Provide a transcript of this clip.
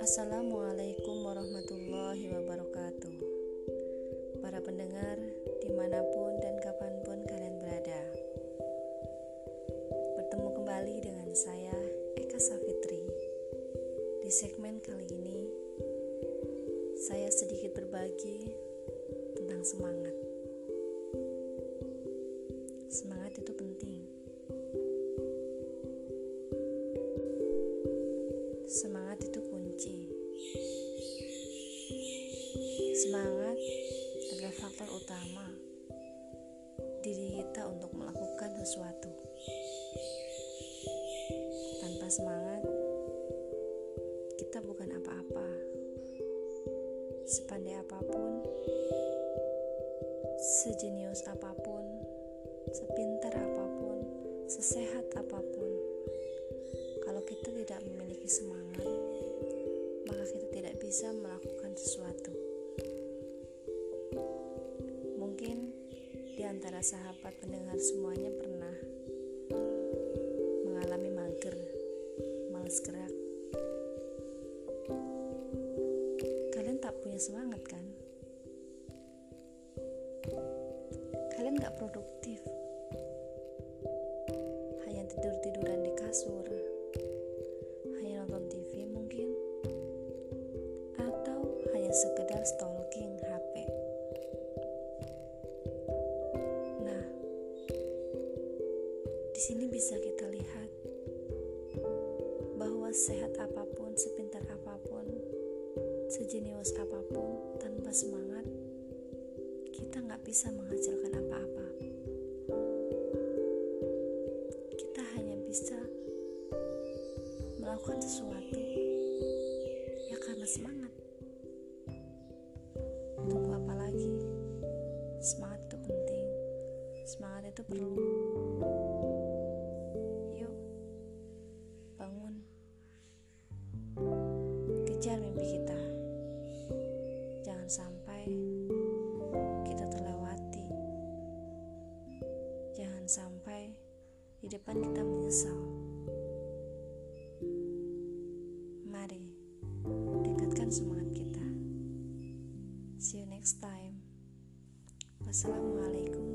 Assalamualaikum warahmatullahi wabarakatuh. Para pendengar di mana pun dan kapan pun kalian berada. Bertemu kembali dengan saya Eka Safitri. Di segmen kali ini Saya sedikit berbagi tentang semangat. Semangat itu penting Semangat adalah faktor utama diri kita untuk melakukan sesuatu. Tanpa semangat, kita bukan apa-apa. Sepandai apa pun, sejenius apa pun, sepintar apa pun, sesehat apa pun, kalau kita tidak memiliki semangat, maka kita tidak bisa melakukan sesuatu. Antara sahabat pendengar semuanya pernah mengalami mager, males gerak. Kalian tak punya semangat kan? Kalian gak produktif. Hanya tidur-tiduran di kasur di sini bisa kita lihat bahwa sehat apa pun, sepintar apa pun, sejenius apa pun, tanpa semangat, kita nggak bisa menghasilkan apa-apa. Kita hanya bisa melakukan sesuatu ya karena semangat. semangat itu penting semangat itu perlu jangan sampai kita terlewati. Jangan sampai di depan kita menyesal. Mari tingkatkan semangat kita. See you next time. Wassalamualaikum